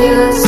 Yes.